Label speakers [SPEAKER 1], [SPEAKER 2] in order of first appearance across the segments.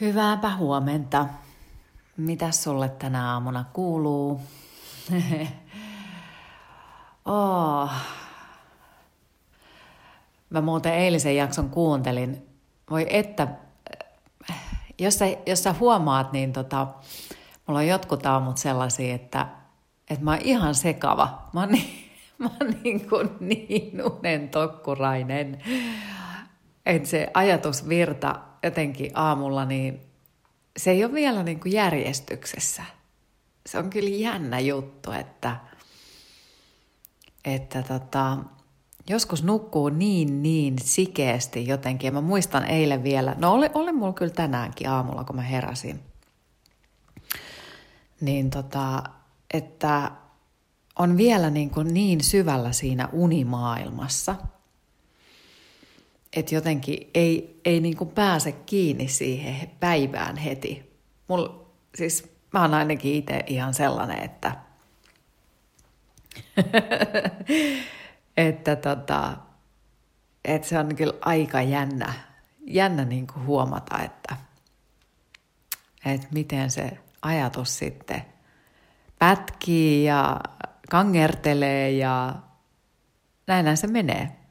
[SPEAKER 1] Hyvääpä huomenta. Mitä sulle tänä aamuna kuuluu? oh. Mä muuten eilisen jakson kuuntelin. Voi että, jos sä, jos sä huomaat, niin tota, mulla on jotkut aamut sellaisia, että, että mä oon ihan sekava. Mä oon niin, mä oon niin, kuin niin unen tokkurainen. Että se ajatusvirta jotenkin aamulla, niin se ei ole vielä niin kuin järjestyksessä. Se on kyllä jännä juttu, että, että tota, joskus nukkuu niin niin sikeästi jotenkin. Ja mä muistan eilen vielä, no oli, oli mulla kyllä tänäänkin aamulla, kun mä heräsin. Niin tota, että on vielä niin, kuin niin syvällä siinä unimaailmassa – että jotenkin ei, ei niin kuin pääse kiinni siihen päivään heti. Mul, siis mä oon ainakin itse ihan sellainen, että, että, tota, että se on kyllä aika jännä, jännä niin kuin huomata, että, että miten se ajatus sitten pätkii ja kangertelee ja näinhän se menee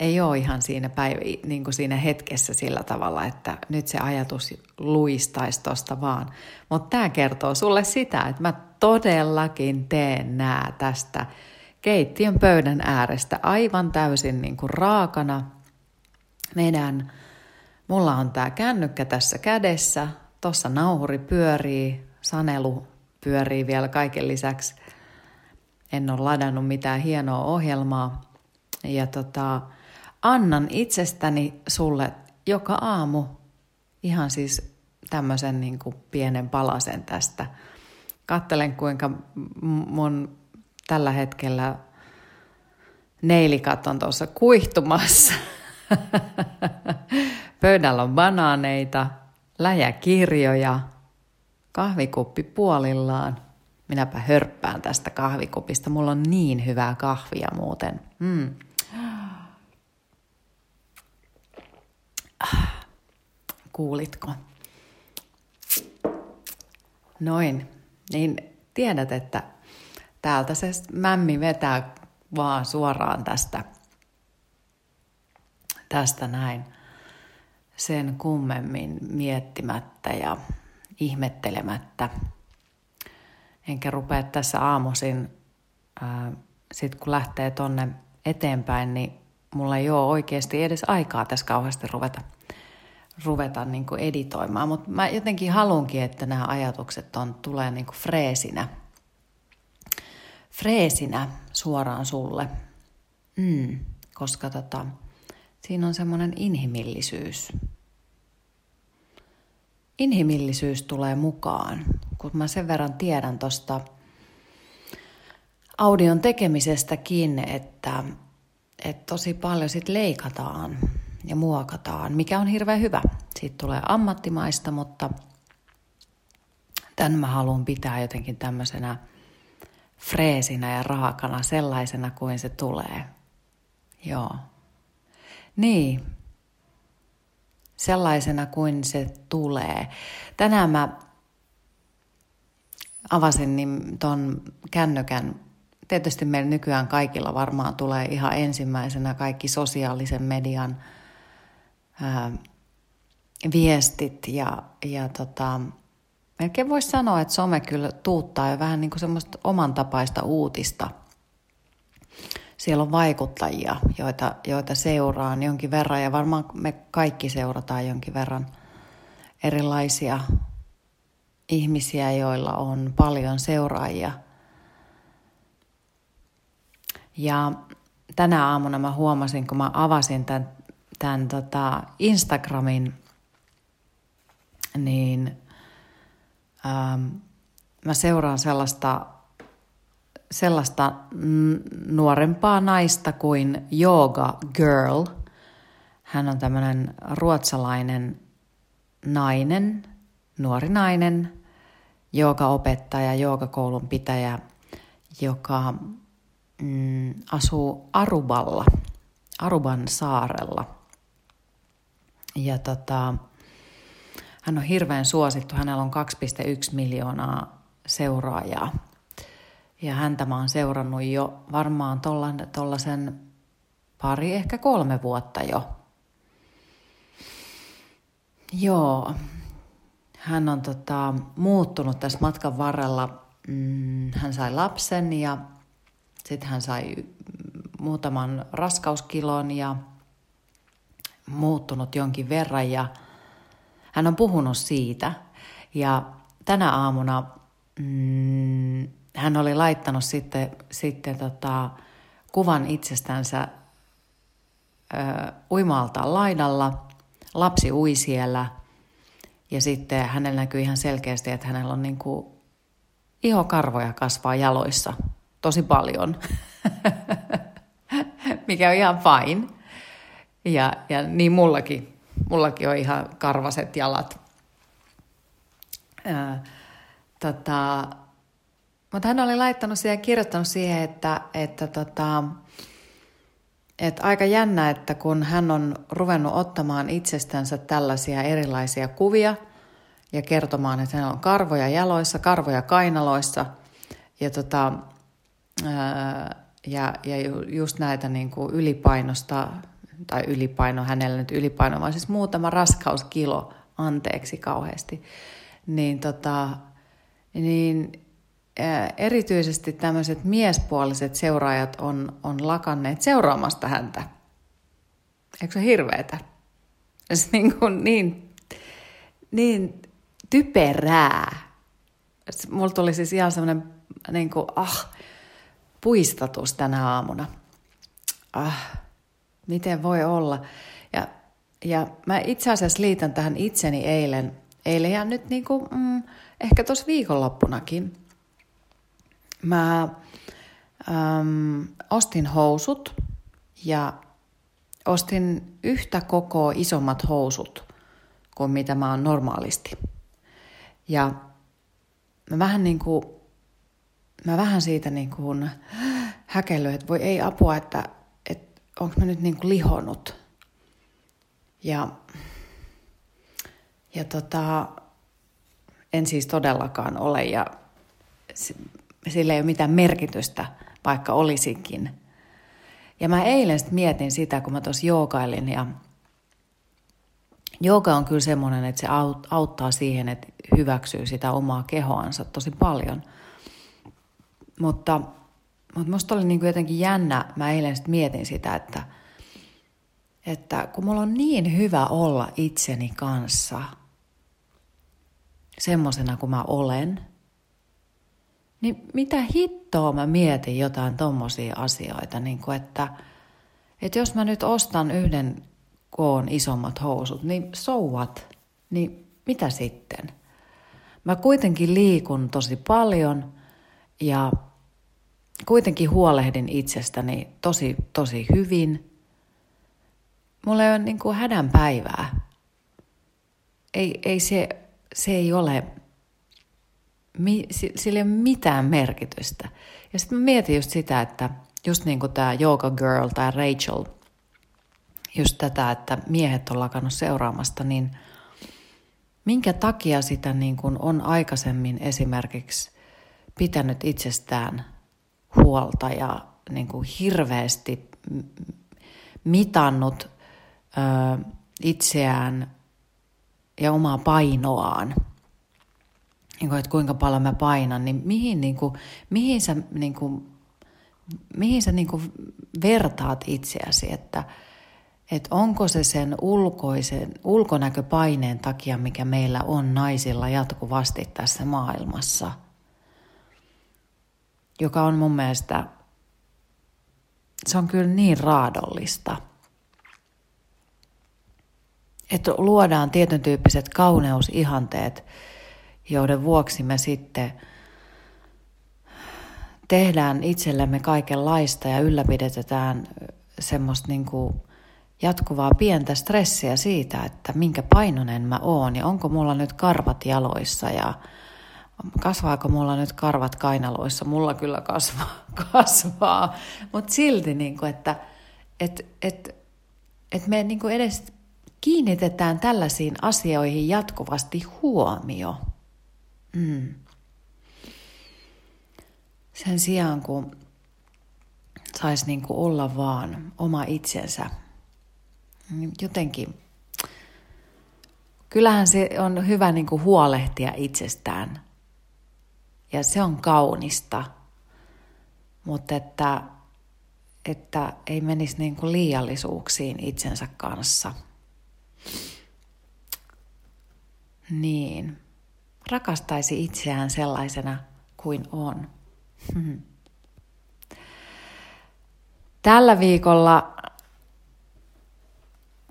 [SPEAKER 1] ei ole ihan siinä, päivä, niin kuin siinä hetkessä sillä tavalla, että nyt se ajatus luistaisi tuosta vaan. Mutta tämä kertoo sulle sitä, että mä todellakin teen nää tästä keittiön pöydän äärestä aivan täysin niin kuin raakana. Meidän, mulla on tämä kännykkä tässä kädessä, tuossa nauhuri pyörii, sanelu pyörii vielä kaiken lisäksi. En ole ladannut mitään hienoa ohjelmaa. Ja tota, annan itsestäni sulle joka aamu ihan siis tämmöisen niin kuin pienen palasen tästä. Kattelen, kuinka mun tällä hetkellä neilikat on tuossa kuihtumassa. Pöydällä on banaaneita, läjäkirjoja, kahvikuppi puolillaan. Minäpä hörppään tästä kahvikupista. Mulla on niin hyvää kahvia muuten. Mm. Kuulitko? Noin. Niin tiedät, että täältä se mämmi vetää vaan suoraan tästä, tästä näin sen kummemmin miettimättä ja ihmettelemättä. Enkä rupea tässä aamuisin, sitten kun lähtee tonne eteenpäin, niin mulla ei ole oikeasti edes aikaa tässä kauheasti ruveta, ruveta niin kuin editoimaan. Mutta mä jotenkin halunkin, että nämä ajatukset on, tulee niin kuin freesinä, freesinä suoraan sulle. Mm, koska tota, siinä on semmoinen inhimillisyys. Inhimillisyys tulee mukaan, kun mä sen verran tiedän tuosta audion tekemisestäkin, että että tosi paljon sit leikataan ja muokataan, mikä on hirveän hyvä. Siitä tulee ammattimaista, mutta tämän mä haluan pitää jotenkin tämmöisenä freesinä ja raakana sellaisena kuin se tulee. Joo. Niin. Sellaisena kuin se tulee. Tänään mä avasin niin ton kännykän tietysti meillä nykyään kaikilla varmaan tulee ihan ensimmäisenä kaikki sosiaalisen median ää, viestit ja, ja tota, melkein voisi sanoa, että some kyllä tuuttaa jo vähän niin kuin semmoista oman tapaista uutista. Siellä on vaikuttajia, joita, joita seuraan jonkin verran ja varmaan me kaikki seurataan jonkin verran erilaisia ihmisiä, joilla on paljon seuraajia – ja tänä aamuna mä huomasin, kun mä avasin tämän, tämän tota Instagramin, niin ähm, mä seuraan sellaista, sellaista nuorempaa naista kuin Yoga Girl. Hän on tämmöinen ruotsalainen nainen, nuori nainen, joogaopettaja, joogakoulun pitäjä, joka mm, asuu Aruballa, Aruban saarella. Ja tota, hän on hirveän suosittu, hänellä on 2,1 miljoonaa seuraajaa. Ja häntä mä oon seurannut jo varmaan tollasen pari, ehkä kolme vuotta jo. Joo, hän on tota, muuttunut tässä matkan varrella. Mm, hän sai lapsen ja sitten hän sai muutaman raskauskilon ja muuttunut jonkin verran ja hän on puhunut siitä. Ja tänä aamuna mm, hän oli laittanut sitten, sitten tota, kuvan itsestänsä ö, uimaltaan laidalla. Lapsi ui siellä ja sitten hänellä näkyy ihan selkeästi, että hänellä on niin kuin ihokarvoja kasvaa jaloissa tosi paljon, mikä on ihan fine. Ja, ja niin mullakin. Mullakin on ihan karvaset jalat. Ää, tota, mutta hän oli laittanut siihen ja kirjoittanut siihen, että, että, tota, että aika jännä, että kun hän on ruvennut ottamaan itsestänsä tällaisia erilaisia kuvia ja kertomaan, että hän on karvoja jaloissa, karvoja kainaloissa ja, tota, ää, ja, ja just näitä niin kuin ylipainosta, tai ylipaino, hänellä nyt ylipaino, vaan siis muutama raskauskilo, anteeksi kauheasti, niin, tota, niin erityisesti tämmöiset miespuoliset seuraajat on, on lakanneet seuraamasta häntä. Eikö se hirveetä? Se niin, kuin niin, niin typerää. Mulla tuli siis ihan semmoinen niin kuin, ah, puistatus tänä aamuna. Ah, miten voi olla? Ja, ja mä itse asiassa liitän tähän itseni eilen, eilen ja nyt niin kuin, mm, ehkä tuossa viikonloppunakin – Mä äm, ostin housut ja ostin yhtä koko isommat housut kuin mitä mä oon normaalisti. Ja mä vähän niin kuin, mä vähän siitä niin kuin häkellyin, että voi ei apua, että onko mä nyt niin kuin lihonut. Ja, ja tota, en siis todellakaan ole ja sillä ei ole mitään merkitystä, vaikka olisinkin. Ja mä eilen sitten mietin sitä, kun mä tuossa joogailin ja Jooga on kyllä semmoinen, että se auttaa siihen, että hyväksyy sitä omaa kehoansa tosi paljon. Mutta, mutta musta oli niin kuin jotenkin jännä, mä eilen sitten mietin sitä, että, että kun mulla on niin hyvä olla itseni kanssa, semmoisena kuin mä olen – niin mitä hittoa mä mietin jotain tommosia asioita, niin kuin että, että jos mä nyt ostan yhden koon isommat housut, niin souvat, niin mitä sitten? Mä kuitenkin liikun tosi paljon ja kuitenkin huolehdin itsestäni tosi, tosi hyvin. Mulla ei ole niin kuin hädän päivää. Ei, ei se, se ei ole mi, sillä ei ole mitään merkitystä. Ja sitten mä mietin just sitä, että just niin kuin tämä Yoga Girl tai Rachel, just tätä, että miehet on lakannut seuraamasta, niin minkä takia sitä niin kuin on aikaisemmin esimerkiksi pitänyt itsestään huolta ja niin kuin hirveästi mitannut ö, itseään ja omaa painoaan – niin kuin, että kuinka paljon mä painan, niin mihin, niin kuin, mihin sä, niin kuin, mihin sä niin kuin vertaat itseäsi, että, että onko se sen ulkoisen, ulkonäköpaineen takia, mikä meillä on naisilla jatkuvasti tässä maailmassa, joka on mun mielestä, se on kyllä niin raadollista – että luodaan tietyn tyyppiset kauneusihanteet, joiden vuoksi me sitten tehdään itsellemme kaikenlaista ja ylläpidetään semmoista niin kuin jatkuvaa pientä stressiä siitä, että minkä painonen mä oon ja onko mulla nyt karvat jaloissa ja kasvaako mulla nyt karvat kainaloissa. Mulla kyllä kasvaa, kasvaa. mutta silti, niin kuin, että et, et, et me niin kuin edes kiinnitetään tällaisiin asioihin jatkuvasti huomio. Mm. Sen sijaan, kun saisi niin kuin olla vaan oma itsensä, niin jotenkin kyllähän se on hyvä niin kuin huolehtia itsestään. Ja se on kaunista, mutta että, että ei menisi niin kuin liiallisuuksiin itsensä kanssa. Niin, rakastaisi itseään sellaisena kuin on. Tällä viikolla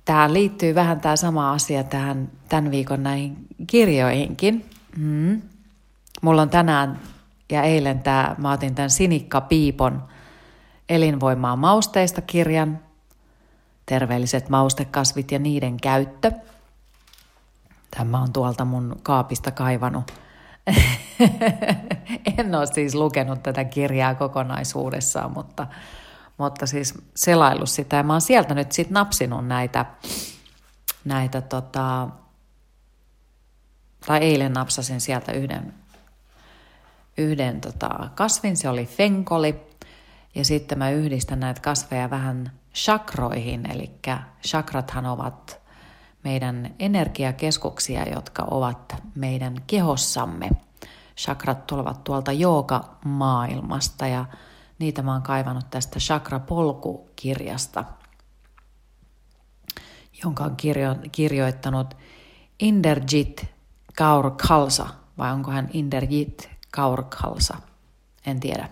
[SPEAKER 1] tämä liittyy vähän tämä sama asia tähän tämän viikon näihin kirjoihinkin. Mm. Mulla on tänään ja eilen tämä, mä otin tämän Sinikka Piipon elinvoimaa mausteista kirjan, terveelliset maustekasvit ja niiden käyttö. Tämä on tuolta mun kaapista kaivanut. en ole siis lukenut tätä kirjaa kokonaisuudessaan, mutta mutta siis selailu sitä. Ja mä oon sieltä nyt sitten napsinut näitä, näitä tota, tai eilen napsasin sieltä yhden, yhden tota kasvin, se oli fenkoli. Ja sitten mä yhdistän näitä kasveja vähän chakroihin, eli chakrathan ovat meidän energiakeskuksia, jotka ovat meidän kehossamme. Chakrat tulevat tuolta jooga-maailmasta ja Niitä mä oon kaivannut tästä Chakra Polku-kirjasta, jonka on kirjo- kirjoittanut Inderjit Kaur Khalsa, vai onko hän Inderjit Kaur Khalsa? En tiedä.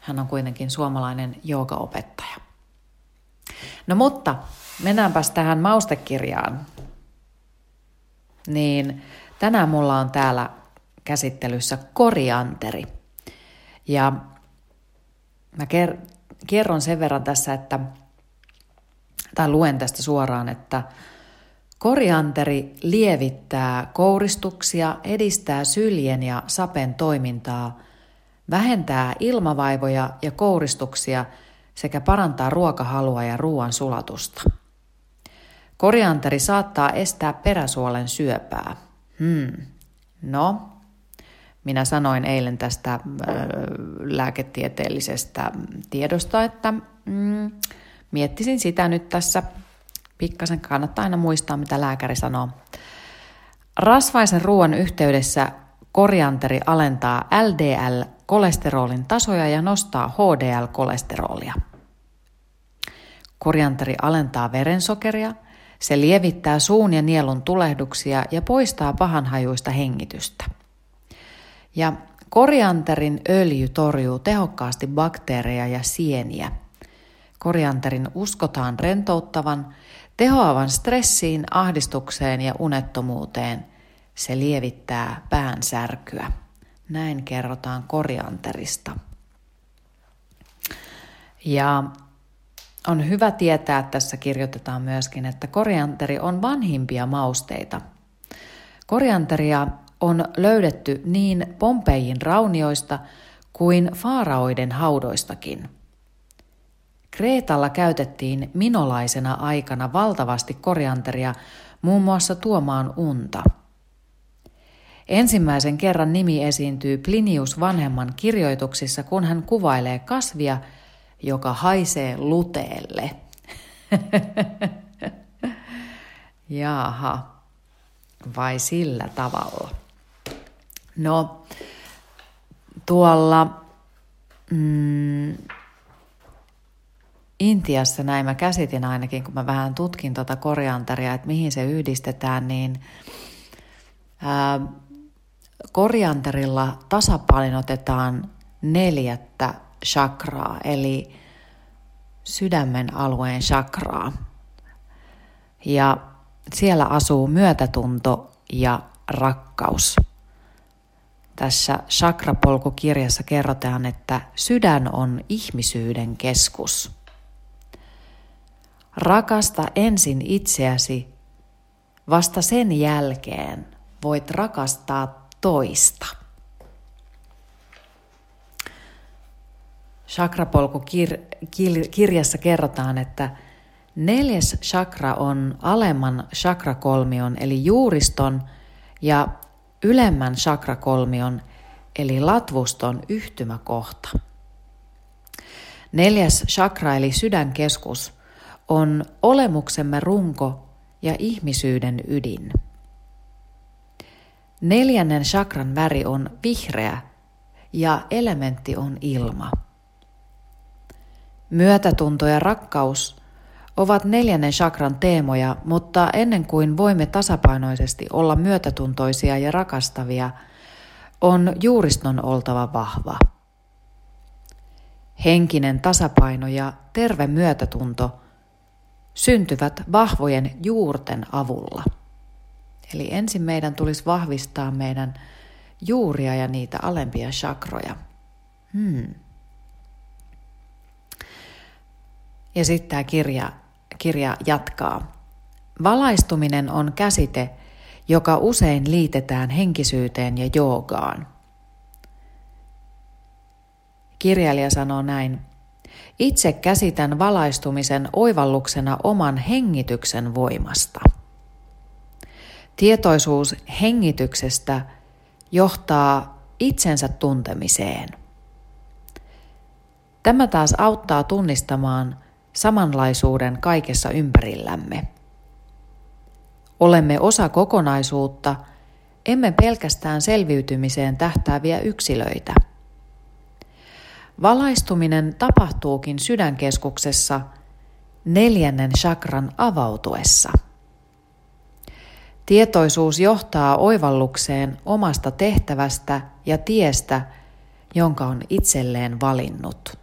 [SPEAKER 1] Hän on kuitenkin suomalainen joogaopettaja. No mutta, mennäänpäs tähän maustekirjaan. Niin tänään mulla on täällä käsittelyssä korianteri. Ja Mä ker- kerron sen verran tässä, että, tai luen tästä suoraan, että korianteri lievittää kouristuksia, edistää syljen ja sapen toimintaa, vähentää ilmavaivoja ja kouristuksia sekä parantaa ruokahalua ja ruoan sulatusta. Korianteri saattaa estää peräsuolen syöpää. Hmm. No, minä sanoin eilen tästä lääketieteellisestä tiedosta, että mm, miettisin sitä nyt tässä. Pikkasen kannattaa aina muistaa, mitä lääkäri sanoo. Rasvaisen ruoan yhteydessä korianteri alentaa LDL-kolesterolin tasoja ja nostaa HDL-kolesterolia. Korianteri alentaa verensokeria, se lievittää suun ja nielun tulehduksia ja poistaa pahanhajuista hengitystä. Ja korianterin öljy torjuu tehokkaasti bakteereja ja sieniä. Korianterin uskotaan rentouttavan, tehoavan stressiin, ahdistukseen ja unettomuuteen. Se lievittää päänsärkyä. Näin kerrotaan korianterista. Ja on hyvä tietää, että tässä kirjoitetaan myöskin, että korianteri on vanhimpia mausteita. Korianteria on löydetty niin Pompeiin raunioista kuin faaraoiden haudoistakin. Kreetalla käytettiin minolaisena aikana valtavasti korianteria muun muassa tuomaan unta. Ensimmäisen kerran nimi esiintyy Plinius vanhemman kirjoituksissa, kun hän kuvailee kasvia, joka haisee luteelle. Jaha, vai sillä tavalla? No, tuolla mm, Intiassa näin mä käsitin ainakin, kun mä vähän tutkin tuota korianteria, että mihin se yhdistetään, niin ää, korianterilla tasapainotetaan neljättä chakraa, eli sydämen alueen chakraa. Ja siellä asuu myötätunto ja rakkaus. Tässä Chakrapolku-kirjassa kerrotaan, että sydän on ihmisyyden keskus. Rakasta ensin itseäsi, vasta sen jälkeen voit rakastaa toista. Chakrapolku-kirjassa kerrotaan, että Neljäs chakra on alemman chakrakolmion eli juuriston ja ylemmän chakrakolmion eli latvuston yhtymäkohta. Neljäs chakra eli sydänkeskus on olemuksemme runko ja ihmisyyden ydin. Neljännen chakran väri on vihreä ja elementti on ilma. Myötätunto ja rakkaus ovat neljännen chakran teemoja, mutta ennen kuin voimme tasapainoisesti olla myötätuntoisia ja rakastavia, on juuriston oltava vahva. Henkinen tasapaino ja terve myötätunto syntyvät vahvojen juurten avulla. Eli ensin meidän tulisi vahvistaa meidän juuria ja niitä alempia chakroja. Hmm. Ja sitten tämä kirja, kirja jatkaa. Valaistuminen on käsite, joka usein liitetään henkisyyteen ja joogaan. Kirjailija sanoo näin. Itse käsitän valaistumisen oivalluksena oman hengityksen voimasta. Tietoisuus hengityksestä johtaa itsensä tuntemiseen. Tämä taas auttaa tunnistamaan samanlaisuuden kaikessa ympärillämme. Olemme osa kokonaisuutta, emme pelkästään selviytymiseen tähtääviä yksilöitä. Valaistuminen tapahtuukin sydänkeskuksessa neljännen chakran avautuessa. Tietoisuus johtaa oivallukseen omasta tehtävästä ja tiestä, jonka on itselleen valinnut.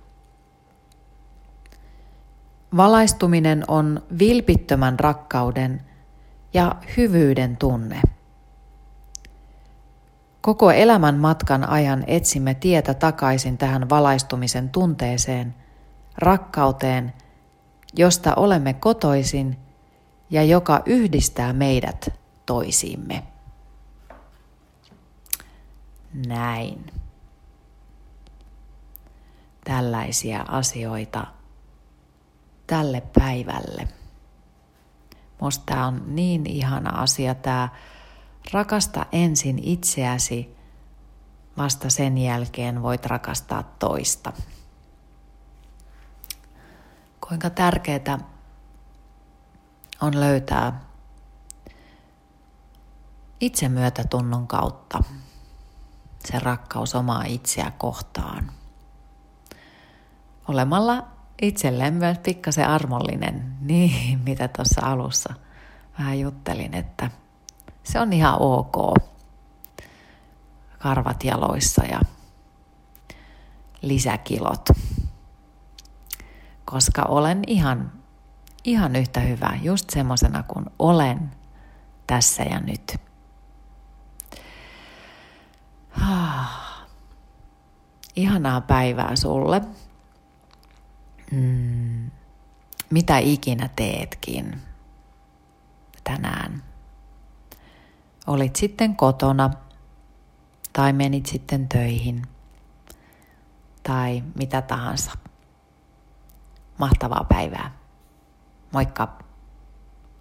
[SPEAKER 1] Valaistuminen on vilpittömän rakkauden ja hyvyyden tunne. Koko elämän matkan ajan etsimme tietä takaisin tähän valaistumisen tunteeseen, rakkauteen, josta olemme kotoisin ja joka yhdistää meidät toisiimme. Näin. Tällaisia asioita tälle päivälle. Musta tämä on niin ihana asia tämä rakasta ensin itseäsi, vasta sen jälkeen voit rakastaa toista. Kuinka tärkeää on löytää itsemyötätunnon kautta se rakkaus omaa itseä kohtaan. Olemalla itselleen myös pikkasen armollinen, niin mitä tuossa alussa vähän juttelin, että se on ihan ok. Karvat jaloissa ja lisäkilot. Koska olen ihan, ihan yhtä hyvä, just semmosena kuin olen tässä ja nyt. Ah. Ihanaa päivää sulle. Mm. Mitä ikinä teetkin tänään. Olit sitten kotona tai menit sitten töihin tai mitä tahansa. Mahtavaa päivää. Moikka!